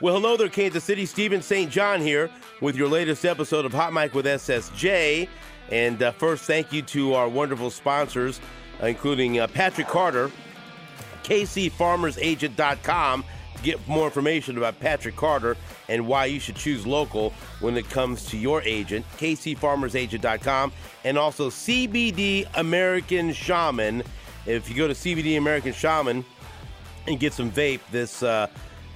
Well, hello there, Kansas City. Steven St. John here with your latest episode of Hot Mic with SSJ. And uh, first, thank you to our wonderful sponsors, uh, including uh, Patrick Carter, KCFarmersAgent.com to get more information about Patrick Carter and why you should choose local when it comes to your agent, KCFarmersAgent.com, and also CBD American Shaman. If you go to CBD American Shaman and get some vape, this uh,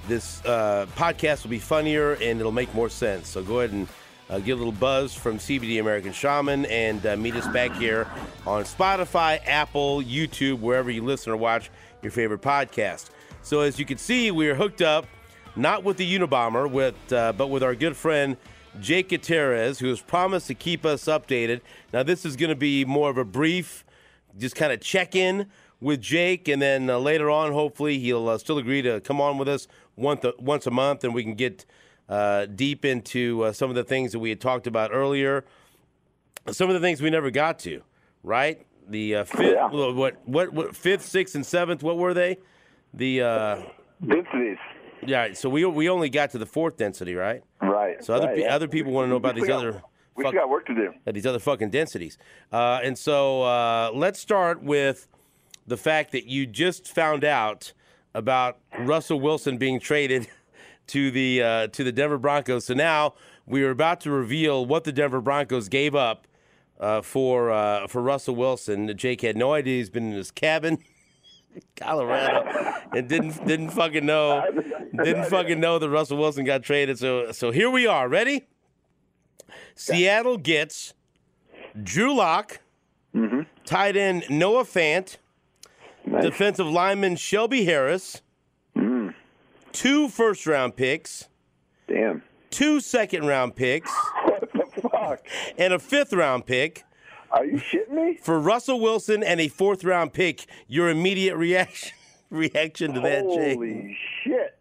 this uh, podcast will be funnier and it'll make more sense. So go ahead and uh, get a little buzz from CBD American Shaman and uh, meet us back here on Spotify, Apple, YouTube, wherever you listen or watch your favorite podcast. So as you can see, we are hooked up, not with the Unabomber, with uh, but with our good friend Jake Gutierrez, who has promised to keep us updated. Now this is going to be more of a brief, just kind of check in with Jake, and then uh, later on, hopefully, he'll uh, still agree to come on with us once a, once a month, and we can get uh, deep into uh, some of the things that we had talked about earlier. Some of the things we never got to, right? The uh, fifth, Yeah. what, what, what, fifth, sixth, and seventh. What were they? The uh, Densities. yeah. So we we only got to the fourth density, right? Right. So other right, pe- yeah. other people want to know about We these other. We fuck- got work to do. at these other fucking densities. Uh, and so uh, let's start with the fact that you just found out about Russell Wilson being traded to the uh, to the Denver Broncos. So now we are about to reveal what the Denver Broncos gave up uh, for uh, for Russell Wilson. Jake had no idea he's been in his cabin. Colorado, and didn't didn't fucking know didn't fucking know that Russell Wilson got traded. So so here we are. Ready? Seattle gets Drew Lock, tight end Noah Fant, Nice. defensive lineman Shelby Harris, two first round picks, Damn. two second round picks, What the fuck? and a fifth round pick Are you shitting me? for Russell Wilson and a fourth round pick. Your immediate reaction reaction to that, Jay? Holy shit.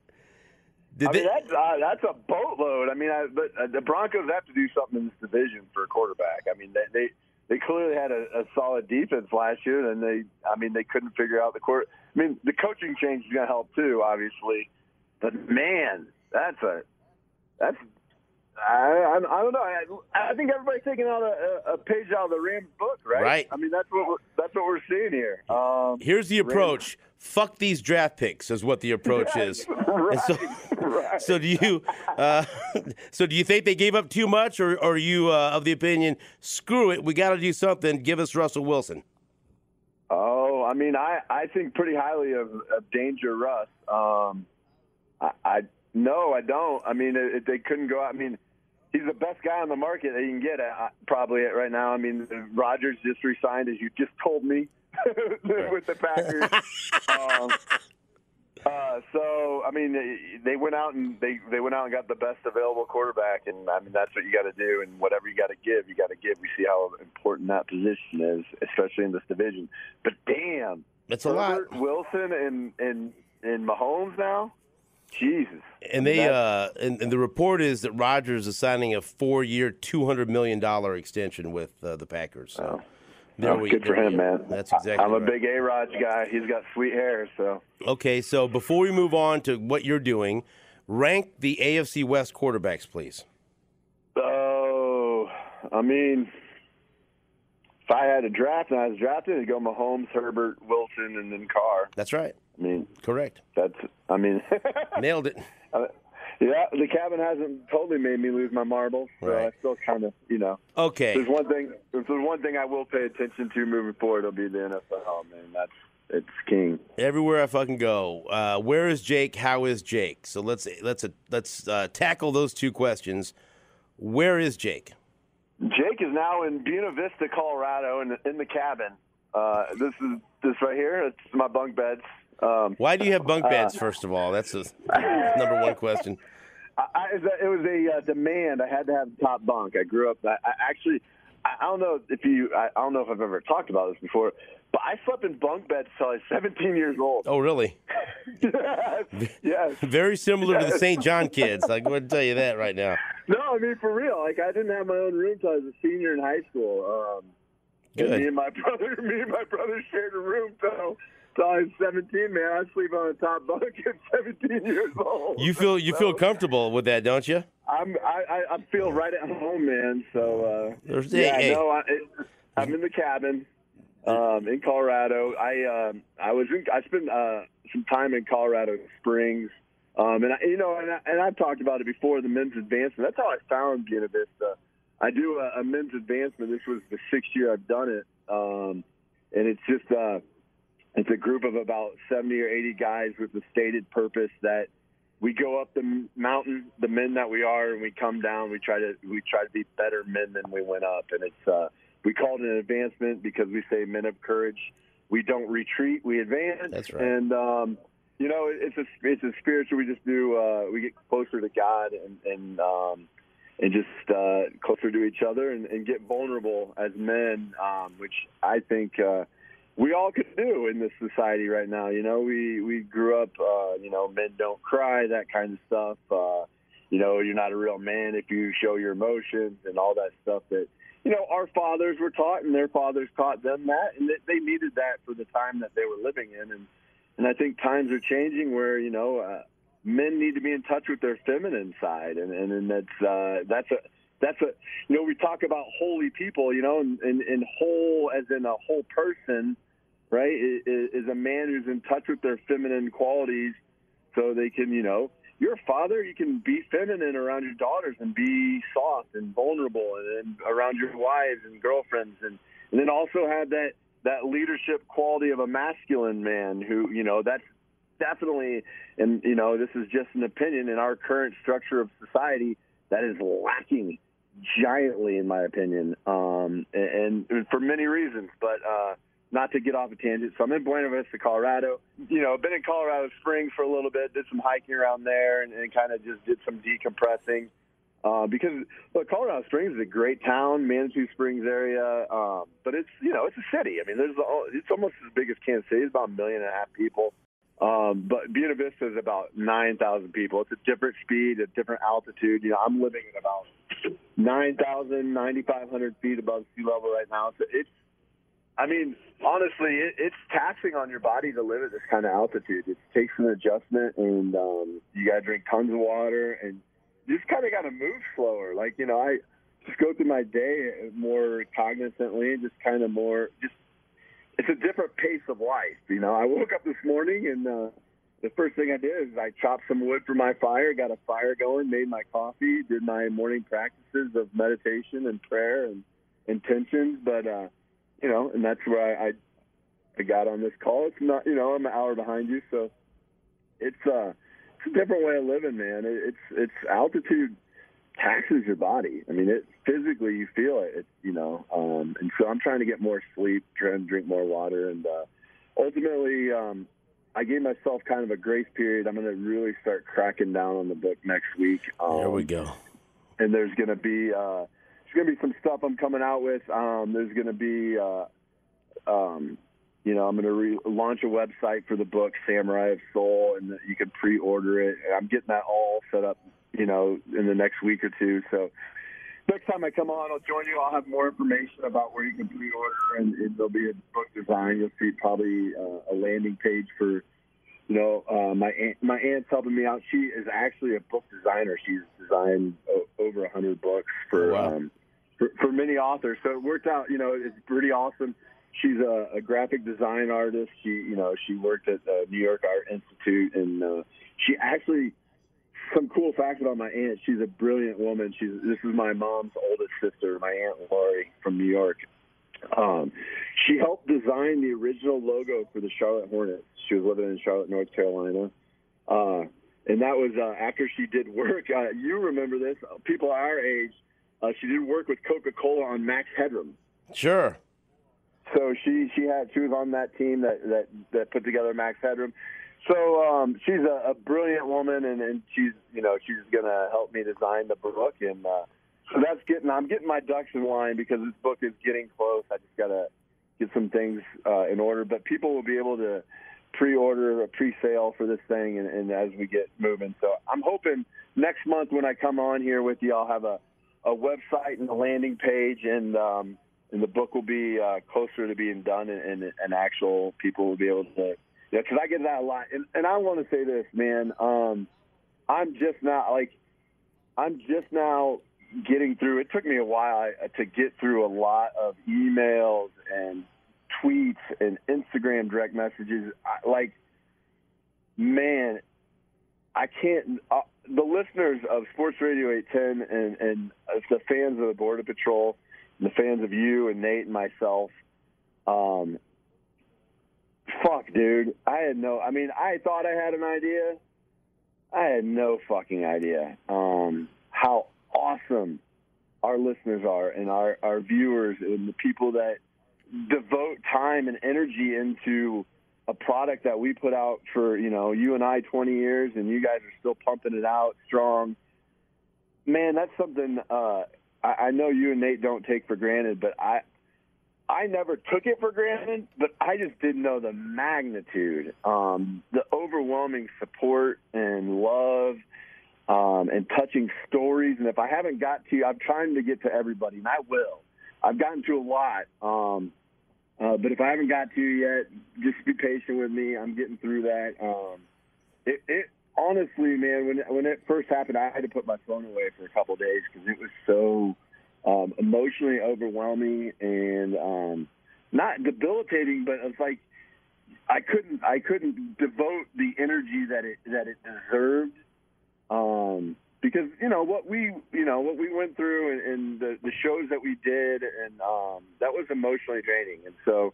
Did I mean, they- that's, uh, that's a boatload. I mean, I, but uh, the Broncos have to do something in this division for a quarterback. I mean, they they, they clearly had a, a solid defense last year, and they, I mean, they couldn't figure out the court. I mean, the coaching change is going to help too, obviously. But man, that's a that's I, I, I don't know. I, I think everybody's taking out a, a, page out of the Rams book, right? Right. I mean, that's what we're, that's what we're seeing here. Um, Here's the approach. Fuck these draft picks is what the approach is. right, so, right. so do you? Uh, so do you think they gave up too much, or, or are you uh, of the opinion? Screw it, we got to do something. Give us Russell Wilson. Oh, I mean, I, I think pretty highly of, of Danger Russ. Um, I, I no, I don't. I mean, if they couldn't go out. I mean, he's the best guy on the market that you can get uh, probably right now. I mean, Rodgers just resigned, as you just told me, with the Packers. um, uh, so I mean, they, they went out and they they went out and got the best available quarterback, and I mean that's what you got to do, and whatever you got to give, you got to give. We see how important that position is, especially in this division. But damn, That's a lot. Wilson, and and and Mahomes now. Jesus. And they uh, and, and the report is that Rodgers is signing a four-year, two hundred million dollar extension with uh, the Packers. So there Oh, we- good for him, man. That's exactly. I'm a right. big A Rod guy. He's got sweet hair, so Okay, so before we move on to what you're doing, rank the AFC West quarterbacks, please. Oh, I mean, if I had a draft and I was drafted, it'd go Mahomes, Herbert, Wilson, and then Carr. That's right. I mean, Correct. that's. I mean, Nailed it. yeah, the cabin hasn't totally made me lose my marbles, so Right. I still kind of, you know. Okay. There's one thing. If there's one thing I will pay attention to moving forward, it'll be the NFL. Man, that's it's king. Everywhere I fucking go. Uh, where is Jake? How is Jake? So let's let's uh, let's uh, tackle those two questions. Where is Jake? Jake is now in Buena Vista, Colorado, in the, in the cabin. Uh, this is this right here. It's my bunk beds. Um, Why do you have bunk Uh, beds? First of all, that's the number one question. I, it was a uh, demand. I had to have the top bunk. I grew up. I, I actually, I don't know if you. I, I don't know if I've ever talked about this before, but I slept in bunk beds till I was 17 years old. Oh, really? yes, yes. Very similar to the St. John kids. I and tell you that right now. No, I mean for real. Like I didn't have my own room till I was a senior in high school. Um, and Good. me and my brother, me and my brother shared a room. So was 17, man. I sleep on the top bunk at 17 years old. You feel you feel comfortable with that, don't you? I'm I, I, feel right at home, man. So uh, yeah, hey, no, I, I'm in the cabin um, in Colorado. I um, I was in, I spent uh, some time in Colorado Springs, um, and I, you know, and, I, and I've talked about it before. The men's advancement. That's how I found Buena Vista. I do a, a men's advancement. This was the sixth year I've done it, um, and it's just uh, it's a group of about 70 or 80 guys with the stated purpose that we go up the mountain, the men that we are, and we come down. We try to we try to be better men than we went up, and it's uh, we call it an advancement because we say men of courage. We don't retreat, we advance. That's right. And um, you know, it- it's a it's a spiritual. We just do uh, we get closer to God and and um, and just uh, closer to each other and, and get vulnerable as men, um, which I think. Uh, we all could do in this society right now. You know, we we grew up, uh, you know, men don't cry, that kind of stuff. Uh, you know, you're not a real man if you show your emotions and all that stuff that you know our fathers were taught and their fathers taught them that, and that they needed that for the time that they were living in. And and I think times are changing where you know uh, men need to be in touch with their feminine side, and and, and that's uh, that's a that's a you know we talk about holy people, you know, and, and, and whole as in a whole person right, is, a man who's in touch with their feminine qualities so they can, you know, you're a father, you can be feminine around your daughters and be soft and vulnerable and, and around your wives and girlfriends and, and then also have that, that leadership quality of a masculine man who, you know, that's definitely, and, you know, this is just an opinion in our current structure of society that is lacking giantly, in my opinion, um, and, and for many reasons. But uh, not to get off a tangent, so I'm in Buena Vista, Colorado. You know, been in Colorado Springs for a little bit, did some hiking around there, and, and kind of just did some decompressing. Uh, because look, Colorado Springs is a great town, Manitou Springs area, um, but it's you know it's a city. I mean, there's it's almost as big as Kansas City. It's about a million and a half people. Um, but Buena Vista is about 9,000 people. It's a different speed, a different altitude. You know, I'm living at about 9,000, 9,500 feet above sea level right now. So it's, I mean, honestly, it, it's taxing on your body to live at this kind of altitude. It takes an adjustment, and um, you got to drink tons of water, and you just kind of got to move slower. Like, you know, I just go through my day more cognizantly, just kind of more, just it's a different pace of life. You know, I woke up this morning and uh, the first thing I did is I chopped some wood for my fire, got a fire going, made my coffee, did my morning practices of meditation and prayer and intentions. But uh, you know, and that's where I, I I got on this call. It's not, you know, I'm an hour behind you, so it's uh, it's a different way of living, man. It, it's it's altitude taxes your body. I mean, it physically you feel it. It's you know, um, and so I'm trying to get more sleep, trying to drink more water, and uh, ultimately, um, I gave myself kind of a grace period. I'm going to really start cracking down on the book next week. Um, There we go. and there's going to be uh, to be some stuff I'm coming out with. Um, there's going to be, uh, um, you know, I'm going to re- launch a website for the book Samurai of Soul, and you can pre-order it. And I'm getting that all set up, you know, in the next week or two. So next time I come on, I'll join you. I'll have more information about where you can pre-order, and, and there'll be a book design. You'll see probably uh, a landing page for you know, uh, my aunt, my aunt's helping me out. She is actually a book designer. She's designed o- over a hundred books for, Wow. um, for for many authors. So it worked out. You know, it's pretty awesome. She's a, a graphic design artist. She, you know, she worked at the New York Art Institute, and uh, she actually some cool facts about my aunt. She's a brilliant woman. She's this is my mom's oldest sister, my aunt Lori from New York. Um, she helped design the original logo for the Charlotte Hornets. She was living in Charlotte, North Carolina. Uh, and that was uh, after she did work. Uh, you remember this? People our age. Uh, she did work with Coca-Cola on Max Headroom. Sure. So she she had she was on that team that that that put together Max Headroom. So um, she's a, a brilliant woman, and, and she's you know she's gonna help me design the book, and uh, so that's getting I'm getting my ducks in line because this book is getting close. I just gotta get some things uh, in order, but people will be able to pre-order a pre-sale for this thing, and, and as we get moving. So I'm hoping next month when I come on here with you, I'll have a a website and a landing page, and um, and the book will be uh, closer to being done, and, and, and actual people will be able to Yeah, because I get that a lot, and and I want to say this, man. Um, I'm just not like I'm just now getting through. It took me a while to get through a lot of emails and tweets and Instagram direct messages. I, like, man, I can't. The listeners of Sports Radio 810 and and the fans of the Border Patrol, and the fans of you and Nate and myself. Um, fuck, dude. I had no. I mean, I thought I had an idea. I had no fucking idea um, how awesome our listeners are and our, our viewers and the people that devote time and energy into a product that we put out for you know you and I 20 years and you guys are still pumping it out strong. Man, that's something uh, I, I know you and Nate don't take for granted, but I I never took it for granted, but I just didn't know the magnitude, um, the overwhelming support and love, um, and touching stories. And if I haven't got to you, I'm trying to get to everybody, and I will. I've gotten to a lot, um, uh, but if I haven't got to you yet, just be patient with me. I'm getting through that. Um, it, it honestly, man, when when it first happened, I had to put my phone away for a couple of days because it was so um, emotionally overwhelming and um, not debilitating, but it's like I couldn't I couldn't devote the energy that it that it deserved. Um, because you know what we you know what we went through and, and the the shows that we did and um, that was emotionally draining and so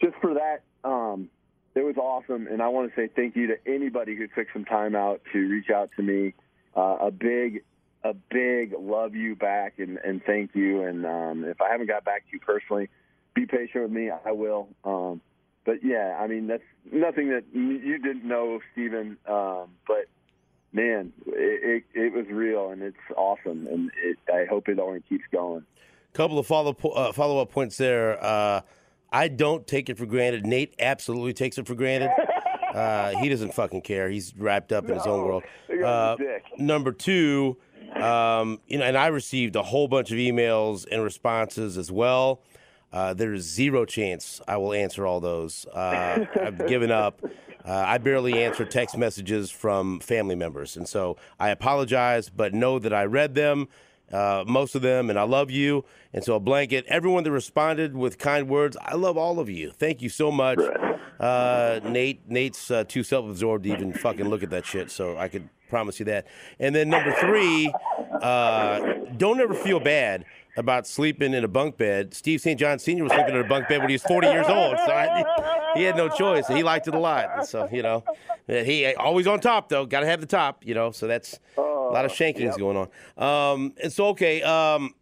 just for that um, it was awesome and I want to say thank you to anybody who took some time out to reach out to me uh, a big a big love you back and, and thank you. And um, if I haven't got back to you personally, be patient with me. I will. Um, but yeah, I mean that's nothing that you didn't know, Stephen. Um, but man, it, it, it, was real and it's awesome, and it, I hope it only keeps going. Couple of follow uh, follow up points there. Uh, I don't take it for granted. Nate absolutely takes it for granted. Uh, he doesn't fucking care. He's wrapped up in his own world. Uh, number two, um, you know, and I received a whole bunch of emails and responses as well. Uh, there's zero chance I will answer all those. Uh, I've given up. Uh, I barely answer text messages from family members. And so I apologize, but know that I read them, uh, most of them, and I love you. And so a blanket, everyone that responded with kind words, I love all of you. Thank you so much. Uh, Nate, Nate's uh, too self absorbed to even fucking look at that shit, so I could promise you that. And then number three, uh, don't ever feel bad about sleeping in a bunk bed. Steve St. John Sr. was sleeping in a bunk bed when he was 40 years old, so I, he had no choice. He liked it a lot. So, you know, he always on top, though. Got to have the top, you know, so that's a lot of shankings yep. going on. Um, and so, okay, um,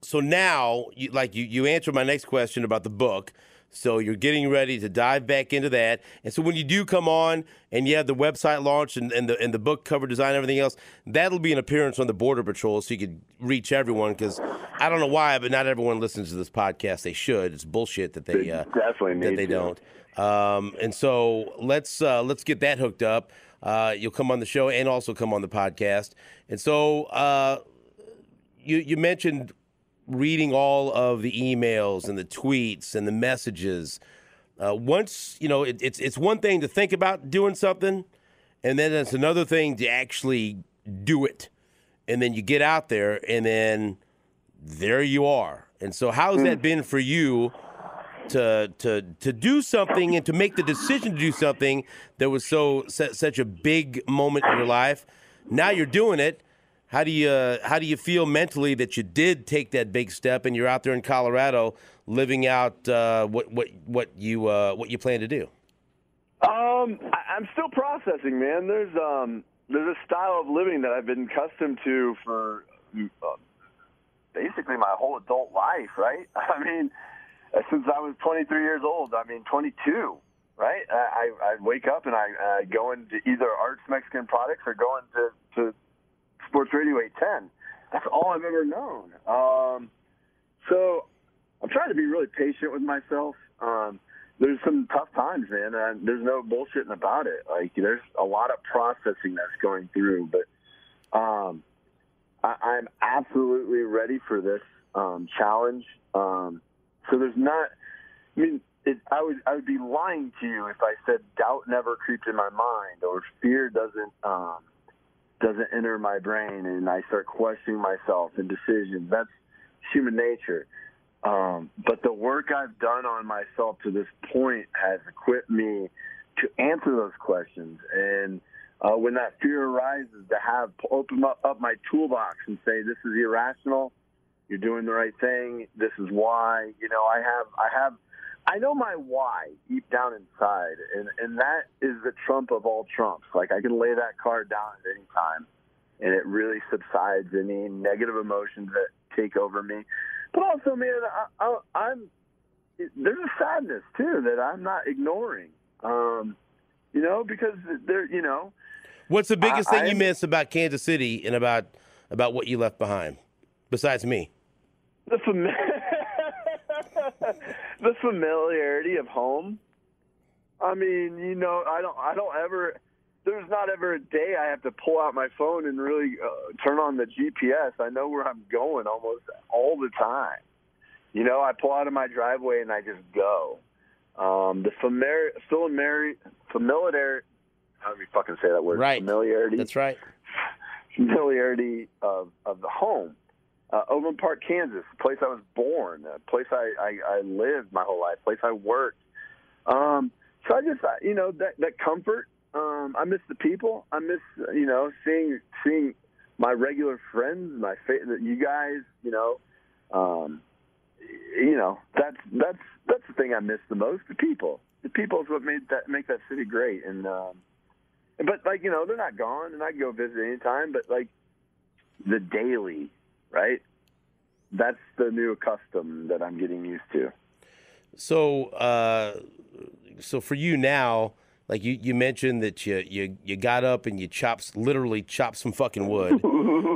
so now, you, like, you, you answered my next question about the book. So you're getting ready to dive back into that. And so when you do come on and you have the website launched and, and the and the book cover design and everything else, that'll be an appearance on the Border Patrol so you could reach everyone because I don't know why, but not everyone listens to this podcast. They should. It's bullshit that they, uh, definitely that they to. don't. Um, and so let's uh, let's get that hooked up. Uh, you'll come on the show and also come on the podcast. And so uh, you you mentioned reading all of the emails and the tweets and the messages. Uh, once you know, it, it's it's one thing to think about doing something, and then it's another thing to actually do it. And then you get out there, and then there you are. And so, how's that been for you to to to do something and to make the decision to do something that was so such a big moment in your life? Now you're doing it how do you uh, how do you feel mentally that you did take that big step and you're out there in Colorado living out uh, what what what you uh, what you plan to do? Um, I, am still processing, man. There's um there's a style of living that I've been accustomed to for uh, basically my whole adult life, right? I mean, since I was 23 years old. I mean, 22 right? I, I wake up and I, I go into either Arts Mexican Products or go into to Sports Radio 810. That's all I've ever known. Um, so I'm trying to be really patient with myself. Um, there's some tough times, man. There's no bullshitting about it. Like there's a lot of processing that's going through, but um, I, I'm absolutely ready for this um, challenge. Um, so there's not. I mean, it, I would I would be lying to you if I said doubt never creeps in my mind or fear doesn't um, doesn't enter my brain and I start questioning myself and decisions. That's human nature. Um, but the work I've done on myself to this point has equipped me to answer those questions. And uh, when that fear arises, to have open up, up my toolbox and say, "This is irrational. You're doing the right thing. This is why." You know, I have, I have, I know my why deep down inside, and and that is the trump of all trumps. Like I can lay that card down at any time, and it really subsides any negative emotions that take over me. But also, man, I, I, I'm there's a sadness too that I'm not ignoring. Um, you know, because there, you know. What's the biggest I, thing you miss about Kansas City and about about what you left behind, besides me? the fami- the familiarity of home. I mean, you know, I don't, I don't ever. There's not ever a day I have to pull out my phone and really uh, turn on the GPS. I know where I'm going almost all the time. You know, I pull out of my driveway and I just go. Um, the familiar, familiarity, familiarity. How do we fucking say that word? Right. Familiarity That's right. familiarity of, of the home. Uh, Overland Park, Kansas, a place I was born, a place I, I, I lived my whole life, place I worked. Um, so I just, you know, that, that comfort. Um, I miss the people. I miss, you know, seeing seeing my regular friends, my fa- you guys. You know, um, you know, that's that's that's the thing I miss the most. The people. The people is what made that make that city great. And um, but like you know, they're not gone, and I can go visit anytime. But like the daily, right? That's the new custom that I'm getting used to. So, uh, so for you now, like you, you mentioned that you, you you got up and you chopped literally chopped some fucking wood.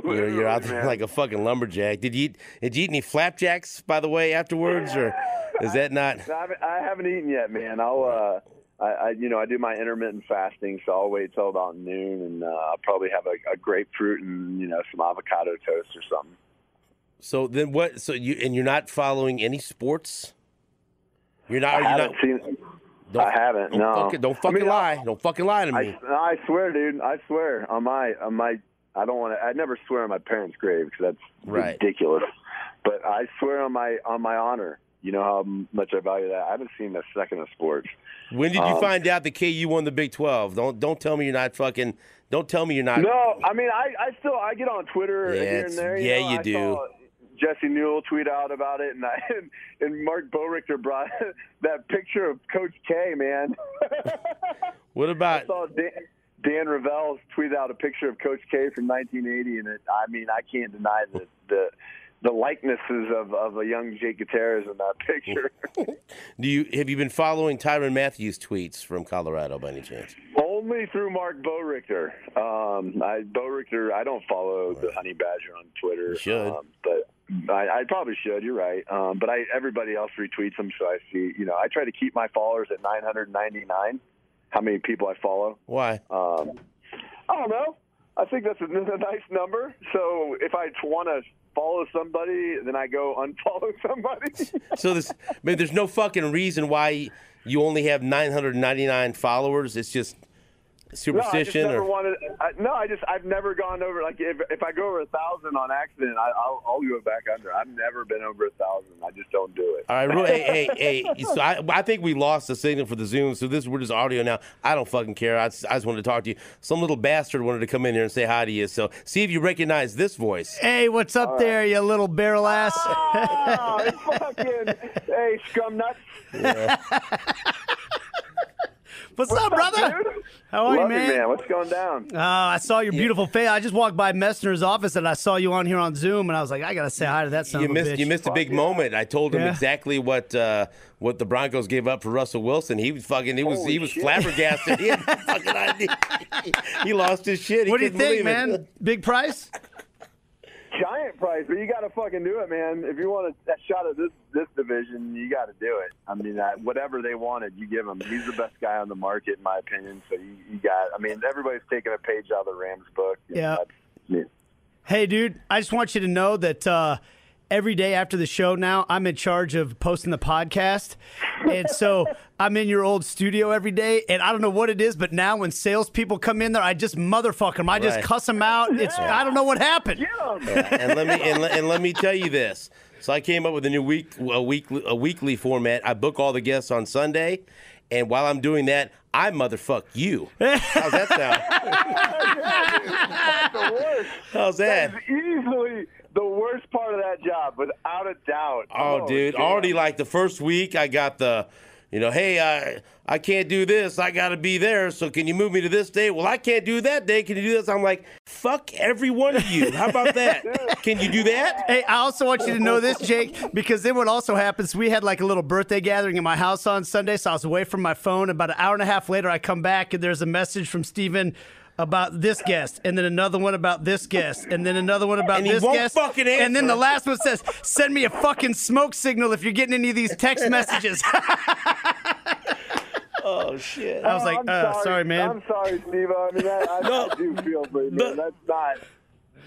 You're, you're out there like a fucking lumberjack. Did you eat, did you eat any flapjacks by the way afterwards, or is that not? I haven't, I haven't eaten yet, man. I'll, uh, I, I, you know, I do my intermittent fasting, so I'll wait till about noon, and uh, I'll probably have a, a grapefruit and you know some avocado toast or something. So then what? So you and you're not following any sports. You're not. I Are haven't not? seen. Don't, I haven't. Don't no. fucking, don't I fucking mean, lie. Don't fucking lie to me. I, I swear, dude. I swear on my on my. I don't want to. I never swear on my parents' grave because that's Right. ridiculous. But I swear on my on my honor. You know how much I value that. I haven't seen a second of sports. when did you um, find out that KU won the Big Twelve? Don't don't tell me you're not fucking. Don't tell me you're not. No, I mean I, I still I get on Twitter Yeah, here and there. yeah, know, you I do. saw Jesse Newell tweet out about it, and I, and, Marc Boerigter brought that picture of Coach K. Man, What about? I saw Dan, Dan Ravel's tweet out a picture of Coach K from 1980, and it, I mean I can't deny the the, the likenesses of, of a young Jake Gutierrez in that picture. Do you have you been following Tyron Matthews tweets from Colorado by any chance? Only through Marc Boerigter. Um, I Boerigter. I don't follow the Honey Badger on Twitter. You should. Um, but I, I probably should. You're right. Um, but I everybody else retweets them, so I see. You know, I try to keep my followers at 999. How many people I follow? Why? Um, I don't know. I think that's a, a nice number. So if I want to follow somebody, then I go unfollow somebody. So this, man, there's no fucking reason why you only have 999 followers. It's just No, I just superstition, never or wanted. I, no, I just I've never gone over like if if I go over a thousand on accident, I, I'll I'll go back under. I've never been over a thousand. I just don't do it. all right, really, hey, hey, hey. So I, I think we lost the signal for the Zoom. So this we're just audio now. I don't fucking care. I just, I just wanted to talk to you. Some little bastard wanted to come in here and say hi to you. So see if you recognize this voice. Hey, what's up there, you little barrel ass? Ah, oh, it's fucking hey scum nuts. What's, up, brother? Dude? How are you, Love man? man. What's going down? Uh, I saw your beautiful face. I just walked by Messner's office and I saw you on here on Zoom, and I was like, I gotta say hi to that son You of a missed bitch. you missed a big Fuck yeah. moment. I told him Yeah. exactly what uh, what the Broncos gave up for Russell Wilson. He was fucking he was he was shit. flabbergasted. He had no fucking idea. he lost his shit. He what do you think, believe it. man? Big price? Price, but you got to fucking do it, man. If you want a, a shot at this this division, you got to do it. I mean, uh, whatever they wanted, you give him. He's the best guy on the market, in my opinion. So you, you got. I mean, everybody's taking a page out of the Rams book. Yeah. that's- yeah. Hey, dude, I just want you to know that uh, every day after the show now, I'm in charge of posting the podcast. And so I'm in your old studio every day. And I don't know what it is, but now when salespeople come in there, I just motherfuck them. I just cuss them out. It's I don't know what happened. and let me and, and let me tell you this. So I came up with a new week a weekly a weekly format. I book all the guests on Sunday, and while I'm doing that, I motherfuck you. How's that sound? the worst. How's that? That is easily the worst part of that job, without a doubt. Oh, dude, damn. already like the first week, I got the, you know, hey, I I can't do this. I got to be there. So can you move me to this day? Well, I can't do that day. Can you do this? I'm like, fuck every one of you. How about that? Can you do that? Hey, I also want you to know this, Jake, because then what also happens, we had like a little birthday gathering in my house on Sunday, so I was away from my phone. About an hour and a half later, I come back and there's a message from Steven about this guest, and then another one about this guest, and then another one about And he this won't guest. fucking and then the last one says, send me a fucking smoke signal if you're getting any of these text messages. Oh shit. I was like, I'm uh, sorry, man. I'm sorry, Steve. I mean, that, I, No. I do feel for you, But- That's not.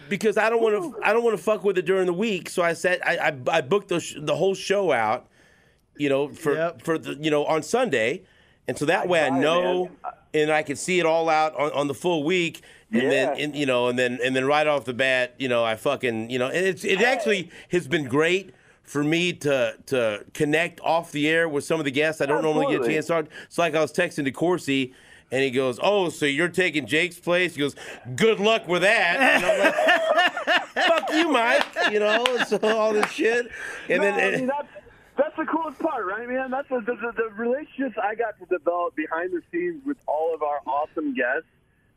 because I don't want to. I don't want to fuck with it during the week. So I said I I, I booked the sh- the whole show out, you know, for Yep. for the you know on Sunday, and so that way I know man. and I can see it all out on, on the full week, and then and, you know, and then and then right off the bat, you know, I fucking you know, and it's it actually has been great. For me to to connect off the air with some of the guests I don't normally get a chance to. It's like I was texting to Corsi, and he goes, "Oh, so you're taking Jake's place?" He goes, "Good luck with that." And I'm like, fuck you, Mike. You know, so all this shit. And no, then, that's, the coolest part, right, man? That's the, the, the, the relationships I got to develop behind the scenes with all of our awesome guests.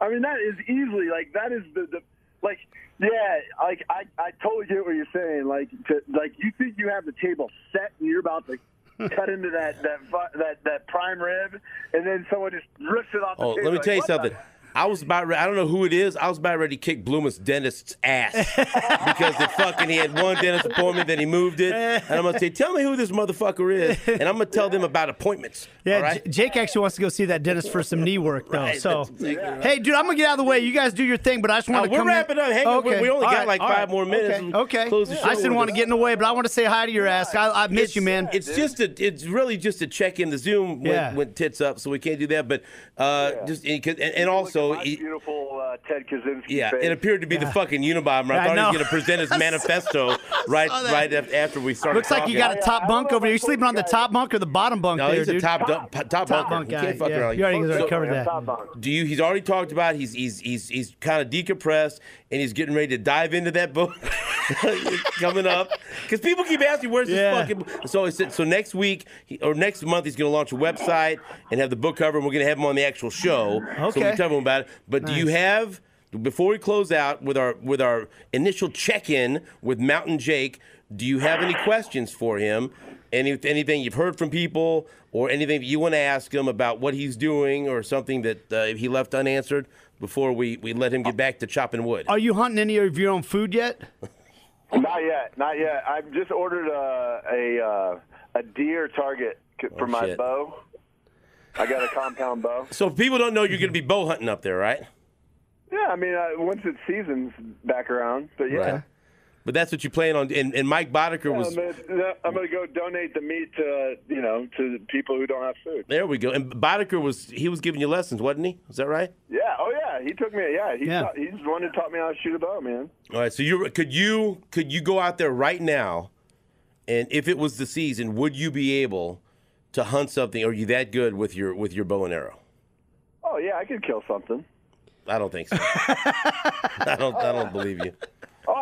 I mean, that is easily, like, that is the, the like, yeah, like, I, I totally get what you're saying. Like, to, like, you think you have the table set and you're about to cut into that, that, that, that prime rib, and then someone just rips it off the oh, table. let me tell you what the- something. I was about ready, I don't know who it is. I was about ready to kick Bloomis dentist's ass because the fucking he had one dentist appointment, then he moved it, and I'm gonna say, tell me who this motherfucker is, and I'm gonna tell them about appointments. Yeah, all right? J- Jake actually wants to go see that dentist for some knee work, though. Right, so, exactly right. hey, dude, I'm gonna get out of the way. You guys do your thing, but I just want Oh, to we're come. in- wrapping up. Hang on, we- we only All got like all five more minutes Okay, okay. close the show I just didn't want to get in the way, but I want to say hi to your ass. I, I miss you, man. It's just a, it's really just a check in the Zoom when, Yeah. when tits up, so we can't do that. But uh, just and, and, and also, Look at beautiful uh, Ted Kaczynski yeah, face. it appeared to be the fucking Unabomber. I I thought know. he was going to present his manifesto right right after we started. Looks like you got a top I bunk over there. You if I sleeping on the top bunk or the bottom bunk No, there, he's a top top, top, Top bunker. bunk You guy. can't fuck yeah. around. You already So- covered that. do you? He's already talked about. He's he's he's he's kind of decompressed and he's getting ready to dive into that book coming up because people keep asking where's Yeah. this fucking. So so next week or next month he's going to launch a website and have the book cover and we're going to have him on the actual show. So we Okay. tell him about it. But do you have before we close out with our with our initial check in with Mountain Jake? Do you have any questions for him? Any, anything you've heard from people, or anything that you want to ask him about what he's doing, or something that uh, he left unanswered before we, we let him get back to chopping wood? Are you hunting any of your own food yet? Not yet, not yet. I've just ordered a a, uh, a deer target for my Oh, shit. bow. I got a compound bow. So people don't know you're going to be bow hunting up there, right? Yeah, I mean, uh, once it seasons back around, but yeah. Right. But that's what you plan on. And, and Mike Boddicker Yeah, was. I'm, gonna, go donate the meat to uh, you know to people who don't have food. There we go. And Boddicker was he was giving you lessons, wasn't he? Is that right? Yeah. Oh yeah. He took me. Yeah. He Yeah. Taught, he's the one who taught me how to shoot a bow, man. All right. So you could you could you go out there right now, and if it was the season, would you be able to hunt something? Are you that good with your with your bow and arrow? Oh yeah, I could kill something. I don't think so. I don't. I don't believe you.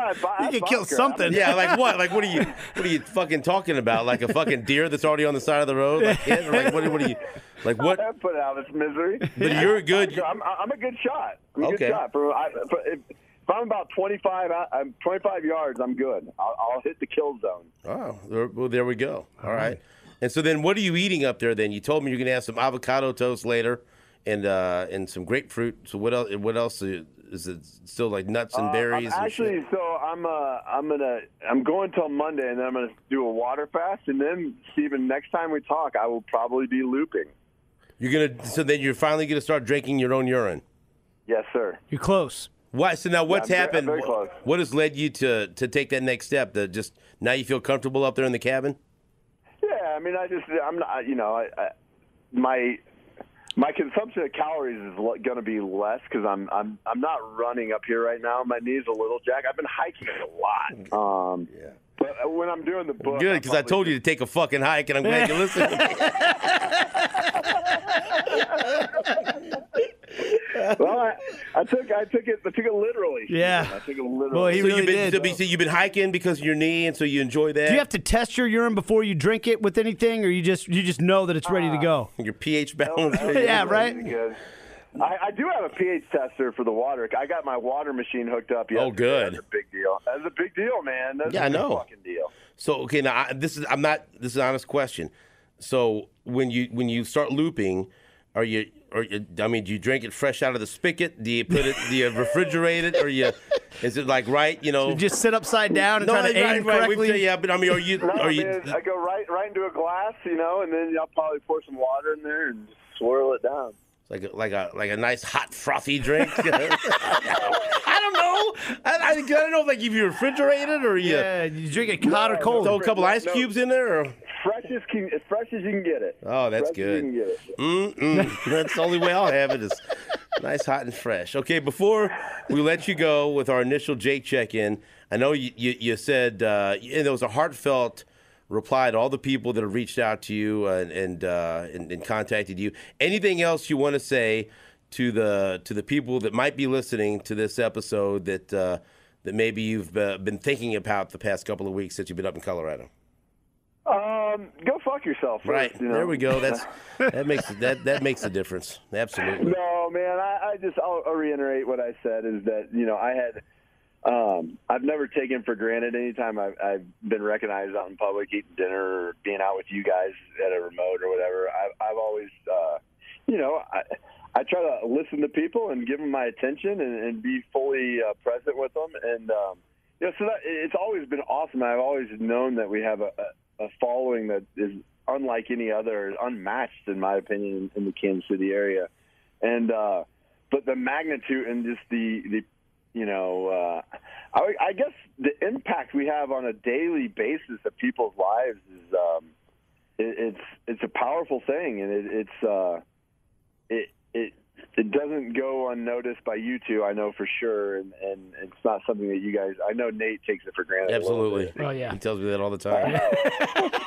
I, I, You could kill vodka. something. Yeah, like what? Like what are you? What are you fucking talking about? Like a fucking deer that's already on the side of the road? Like, yeah, like what? What are you? Like I'm, what? I put out of its misery. But you're good. I'm, I'm a good shot. I'm a Okay. good shot. For, I, for, if, if I'm about 25, out- I'm 25 yards. I'm good. I'll, I'll hit the kill zone. Oh, there, well, there we go. All right. And so then, what are you eating up there? Then you told me you're going to have some avocado toast later, and uh, and some grapefruit. So what else? What else is it? Still like nuts and Uh, berries? I'm and actually, so I'm uh, I'm gonna I'm going till Monday, and then I'm gonna do a water fast, and then Stephen, next time we talk, I will probably be looping. You're gonna. So then you're finally gonna start drinking your own urine. Yes, sir. You're close. Why? So now, what's I'm very- I'm happened? very What- close. what has led you to to take that next step? To just now you feel comfortable up there in the cabin? Yeah, I mean, I just, I'm not, you know, I, I, my my consumption of calories is going to be less because I'm I'm I'm not running up here right now. My knee's a little jack. I've been hiking a lot. Um, Yeah. But when I'm doing the book, Good, because I told you to take a fucking hike, and I'm glad you listened. Well, I, I took I took it I took it literally. Yeah. I took it literally. Boy, he so really you've been, did. so you've been hiking because of your knee, and so you enjoy that. Do you have to test your urine before you drink it with anything, or you just you just know that it's ready to uh, go? your pH balance? Yeah, right? I, I do have a pH tester for the water. I got my water machine hooked up. Oh, yesterday. Oh, good. That's a big deal. That's a big deal, man. That's Yeah, a I know. Fucking deal. So okay, now I, this is I'm not. This is an honest question. So when you when you start looping, are you or you, I mean, do you drink it fresh out of the spigot? Do you put it? do you refrigerate it, or you? Is it like right? You know, You just sit upside down and no, try to right, aim right. We've- Yeah, but I mean, are you? No, Are you? man, I go right right into a glass, you know, and then I'll probably pour some water in there and just swirl it down. like a, like a like a nice hot frothy drink. I don't know. I, I, I don't know if like if you refrigerate it or you Yeah, you drink it hot or cold. throw a couple ice No. cubes in there. Or, Fresh as can, as fresh as you can get it. oh, that's fresh As good. it. That's the only way I'll have it is nice, hot, and fresh. Okay, before we let you go with our initial Jake check-in, I know you you, you said uh, and there was a heartfelt reply to all the people that have reached out to you and and, uh, and and contacted you. Anything else you want to say to the to the people that might be listening to this episode that uh, that maybe you've uh, been thinking about the past couple of weeks since you've been up in Colorado? Um, go fuck yourself. First, Right You know? there we go. That's that makes that that makes a difference. Absolutely. No, man. I, I just I'll, I'll reiterate what I said is that you know I had um, I've never taken for granted anytime I've, I've been recognized out in public eating dinner or being out with you guys at a remote or whatever. I've, I've always uh, you know I. I try to listen to people and give them my attention and, and be fully uh, present with them, and um, you know, so that, it's always been awesome. I've always known that we have a, a, following that is unlike any other, unmatched in my opinion in, in the Kansas City area, and uh, but the magnitude and just the the you know, uh, I, I guess the impact we have on a daily basis of people's lives is um, it, it's it's a powerful thing, and it, it's uh, it it it doesn't go unnoticed by you two. I know for sure, and, and it's not something that you guys. I know Nate takes it for granted. Absolutely. Oh, yeah. He tells me that all the time. but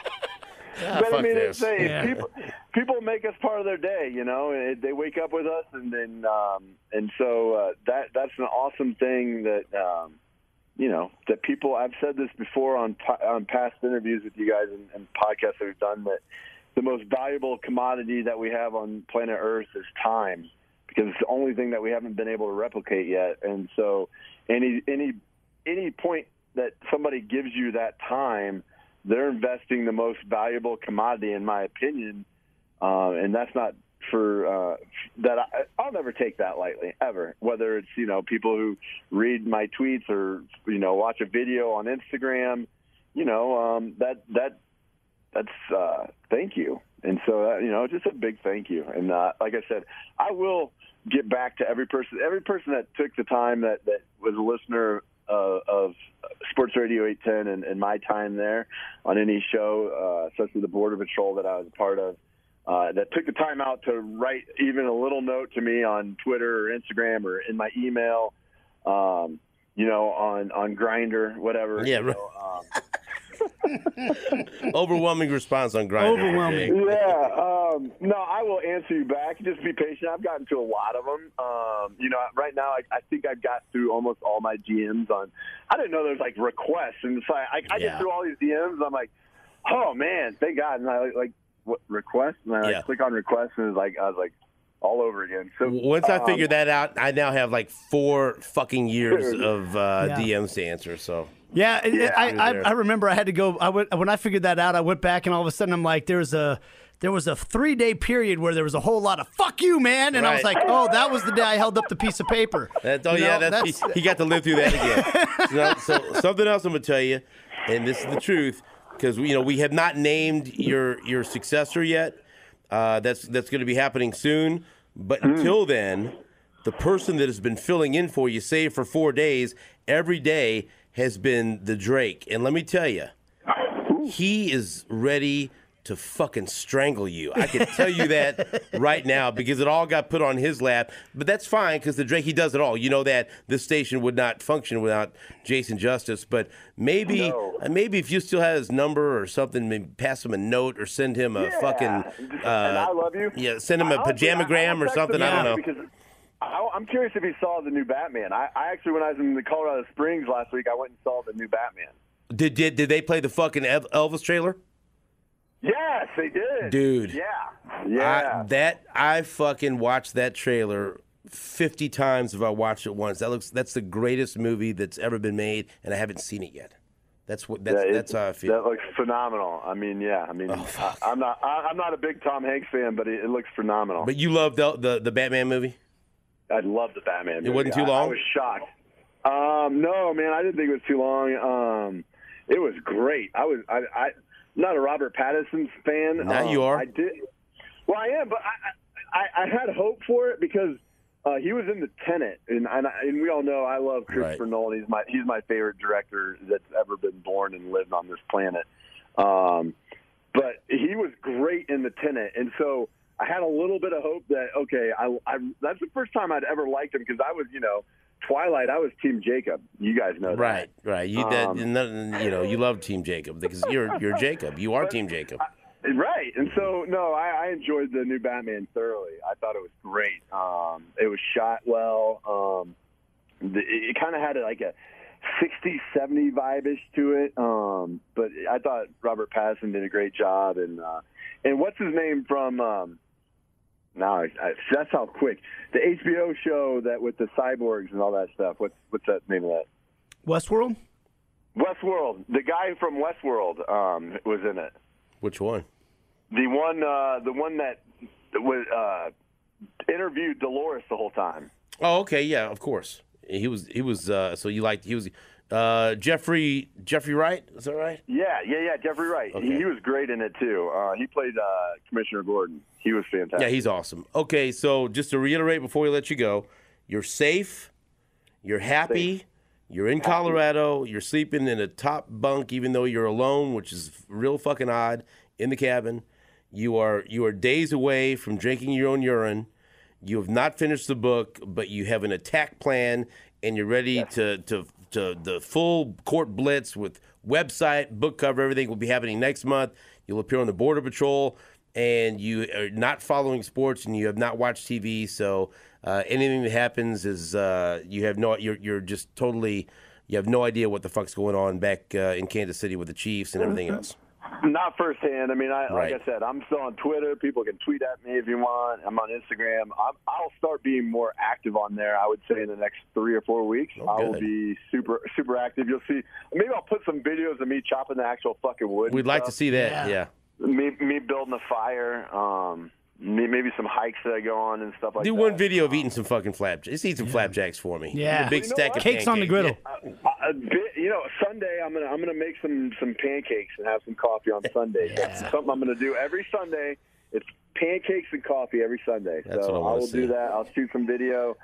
I fuck mean, this. it's a, Yeah. people people make us part of their day. You know, and they wake up with us, and then um, and so uh, that that's an awesome thing that um, you know that people. I've said this before on on past interviews with you guys and, and podcasts that we've done that the most valuable commodity that we have on planet Earth is time because it's the only thing that we haven't been able to replicate yet. And so any any any point that somebody gives you that time, they're investing the most valuable commodity, in my opinion. Uh, and that's not for uh, that. I, I'll never take that lightly ever. Whether it's you know people who read my tweets or you know watch a video on Instagram, you know um, that that that's uh, thank you. And so uh, you know just a big thank you. And uh, like I said, I will get back to every person every person that took the time that that was a listener uh, of Sports Radio 810 and, and my time there on any show, uh, especially the Border Patrol that I was a part of, uh, that took the time out to write even a little note to me on Twitter or Instagram or in my email, um, you know, on on Grindr, whatever. Yeah, you know, um, Overwhelming response on Grindr. Overwhelming. yeah. Um, no, I will answer you back. Just be patient. I've gotten to a lot of them. Um, you know, right now I, I think I've got through almost all my DMs on. I didn't know there's like requests, and so I, I, I Yeah. get through all these DMs. I'm like, oh man, thank God. And I like, like what request? And I like, Yeah. click on request, and it's like I was like all over again. So Once I um, figured that out, I now have like four fucking years of uh, Yeah. DMs to answer. So Yeah, it- I, I. I remember I had to go. I went when I figured that out. I went back and all of a sudden I'm like, there's a there was a three day period where there was a whole lot of "fuck you, man," and I was like, oh, that was the day I held up the piece of paper. Oh You yeah, know, that's, he, he got to live through that again. so, so something else I'm gonna tell you, and this is the truth, because you know we have not named your your successor yet. Uh, that's that's going to be happening soon. But until then, the person that has been filling in for you, say for four days, every day has been the Drake. And let me tell you, he is ready to fucking strangle you. I can tell you that right now because it all got put on his lap. But that's fine because the Drake he does it all. You know that this station would not function without Jason Justice. But maybe No. uh, maybe if you still have his number or something, maybe pass him a note or send him a Yeah. fucking and uh, I love you. yeah, send him a pajamagram or something. I don't now know. I, I'm curious if he saw the new Batman. I, I actually, when I was in the Colorado Springs last week, I went and saw the new Batman. Did did did they play the fucking Elvis trailer? Yes, they did, Dude. Yeah, yeah. I, that I fucking watched that trailer fifty times if I watched it once. That looks that's the greatest movie that's ever been made, and I haven't seen it yet. That's what that's Yeah, that's how I feel. That looks phenomenal. I mean, yeah. I mean, Oh. I, am not. I, I'm not a big Tom Hanks fan, but it, it looks phenomenal. but you loved the, the the Batman movie. I love the Batman. Movie. It wasn't too long? I, was shocked. Um, no, man, I didn't think it was too long. Um, it was great. I was. I. I not a Robert Pattinson fan. Now Um, you are. I did. Well, I am, but I. I, I had hope for it because. Uh, he was in the Tenet, and and, I, and we all know I love Christopher Right. Nolan. He's my he's my favorite director that's ever been born and lived on this planet. Um, but he was great in the Tenet, and so I had a little bit of hope that okay, I, I that's the first time I'd ever liked him because I was you know Twilight, I was Team Jacob. You guys know that. Right, right. You that Um, you know you love Team Jacob because you're you're Jacob. You are Team Jacob. Right, and so no, I, I enjoyed the new Batman thoroughly. I thought it was great. Um, it was shot well. Um, the, it kind of had like a 60, 70 vibe-ish to it. Um, but I thought Robert Pattinson did a great job, and uh, and what's his name from? No, I, I, that's how quick the HBO show that with the cyborgs and all that stuff. What's what's that name of that? Westworld? Westworld. The guy from Westworld um, was in it. Which one? The one, uh, the one that was uh, interviewed Dolores the whole time. Oh, okay, yeah, of course. He was he was uh, so you liked he was uh, Jeffrey Jeffrey Wright. Is that right? Yeah, yeah, yeah. Jeffrey Wright. Okay. He, he was great in it too. Uh, he played uh, Commissioner Gordon. He was fantastic. Yeah, he's awesome. Okay, so just to reiterate before we let you go, you're safe, you're happy, you're in Colorado, you're sleeping in a top bunk even though you're alone, which is real fucking odd in the cabin. You are you are days away from drinking your own urine. You have not finished the book, but you have an attack plan and you're ready to, to to the full court blitz with website, book cover, everything will be happening next month. You'll appear on the Border Patrol and you are not following sports and you have not watched TV, so uh, anything that happens is uh, you have no you're you're just totally you have no idea what the fuck's going on back uh, in Kansas City with the Chiefs and everything else. Not firsthand. I mean, I, Right. like I said, I'm still on Twitter. People can tweet at me if you want. I'm on Instagram. I'm, I'll start being more active on there. I would say in the next three or four weeks, Oh, I will be super super active. You'll see. Maybe I'll put some videos of me chopping the actual fucking wood. We'd like to see that. Yeah. Yeah. me me building a fire. Um, me- maybe some hikes that I go on and stuff like Do that. Do one video of eating some fucking flapjacks. Just eat some flapjacks for me. Yeah. a big You know stack what? of Cakes on the pancakes. griddle. Uh, a bit, you know, Sunday I'm gonna I'm gonna make some some pancakes and have some coffee on Sunday. That's something I'm gonna do every Sunday. It's pancakes and coffee every Sunday. That's so what I I, wanna will see. do that. I'll shoot some video,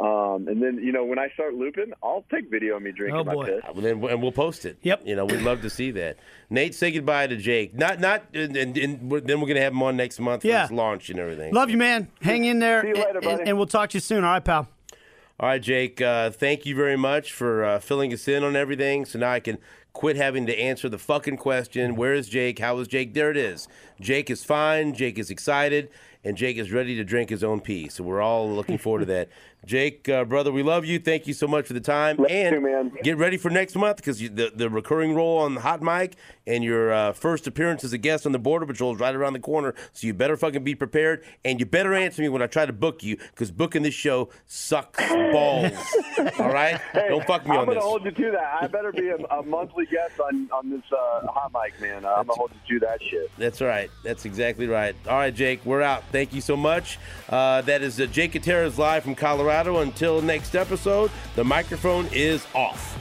um, and then you know when I start looping, I'll take video of me drinking Oh, my boy. piss. Well, then, and we'll post it. Yep. You know, we'd love to see that. Nate, say goodbye to Jake. Not, not, and, and, and we're- then we're gonna have him on next month for Yeah. his launch and everything. Love you, man. Hang in there. See you later, and, buddy. and we'll talk to you soon. All right, pal. All right, Jake. Uh, thank you very much for uh, filling us in on everything. So now I can quit having to answer the fucking question: Where is Jake? How is Jake? There it is. Jake is fine. Jake is excited, and Jake is ready to drink his own pee. So we're all looking forward to that. Jake, uh, brother, we love you. Thank you so much for the time, Love and you, man. get ready for next month because the the recurring role on the hot mic and your uh, first appearance as a guest on the Border Patrol is right around the corner. So you better fucking be prepared, and you better answer me when I try to book you because booking this show sucks balls. All right, don't fuck me on this. I'm gonna hold you to that. I better be a, a monthly guest on on this uh, hot mic, man. I'm gonna hold you to that shit. That's right. That's exactly right. All right, Jake, we're out. Thank you so much. Uh, that is uh, Jake Gutierrez live from Colorado. Until next episode, the microphone is off.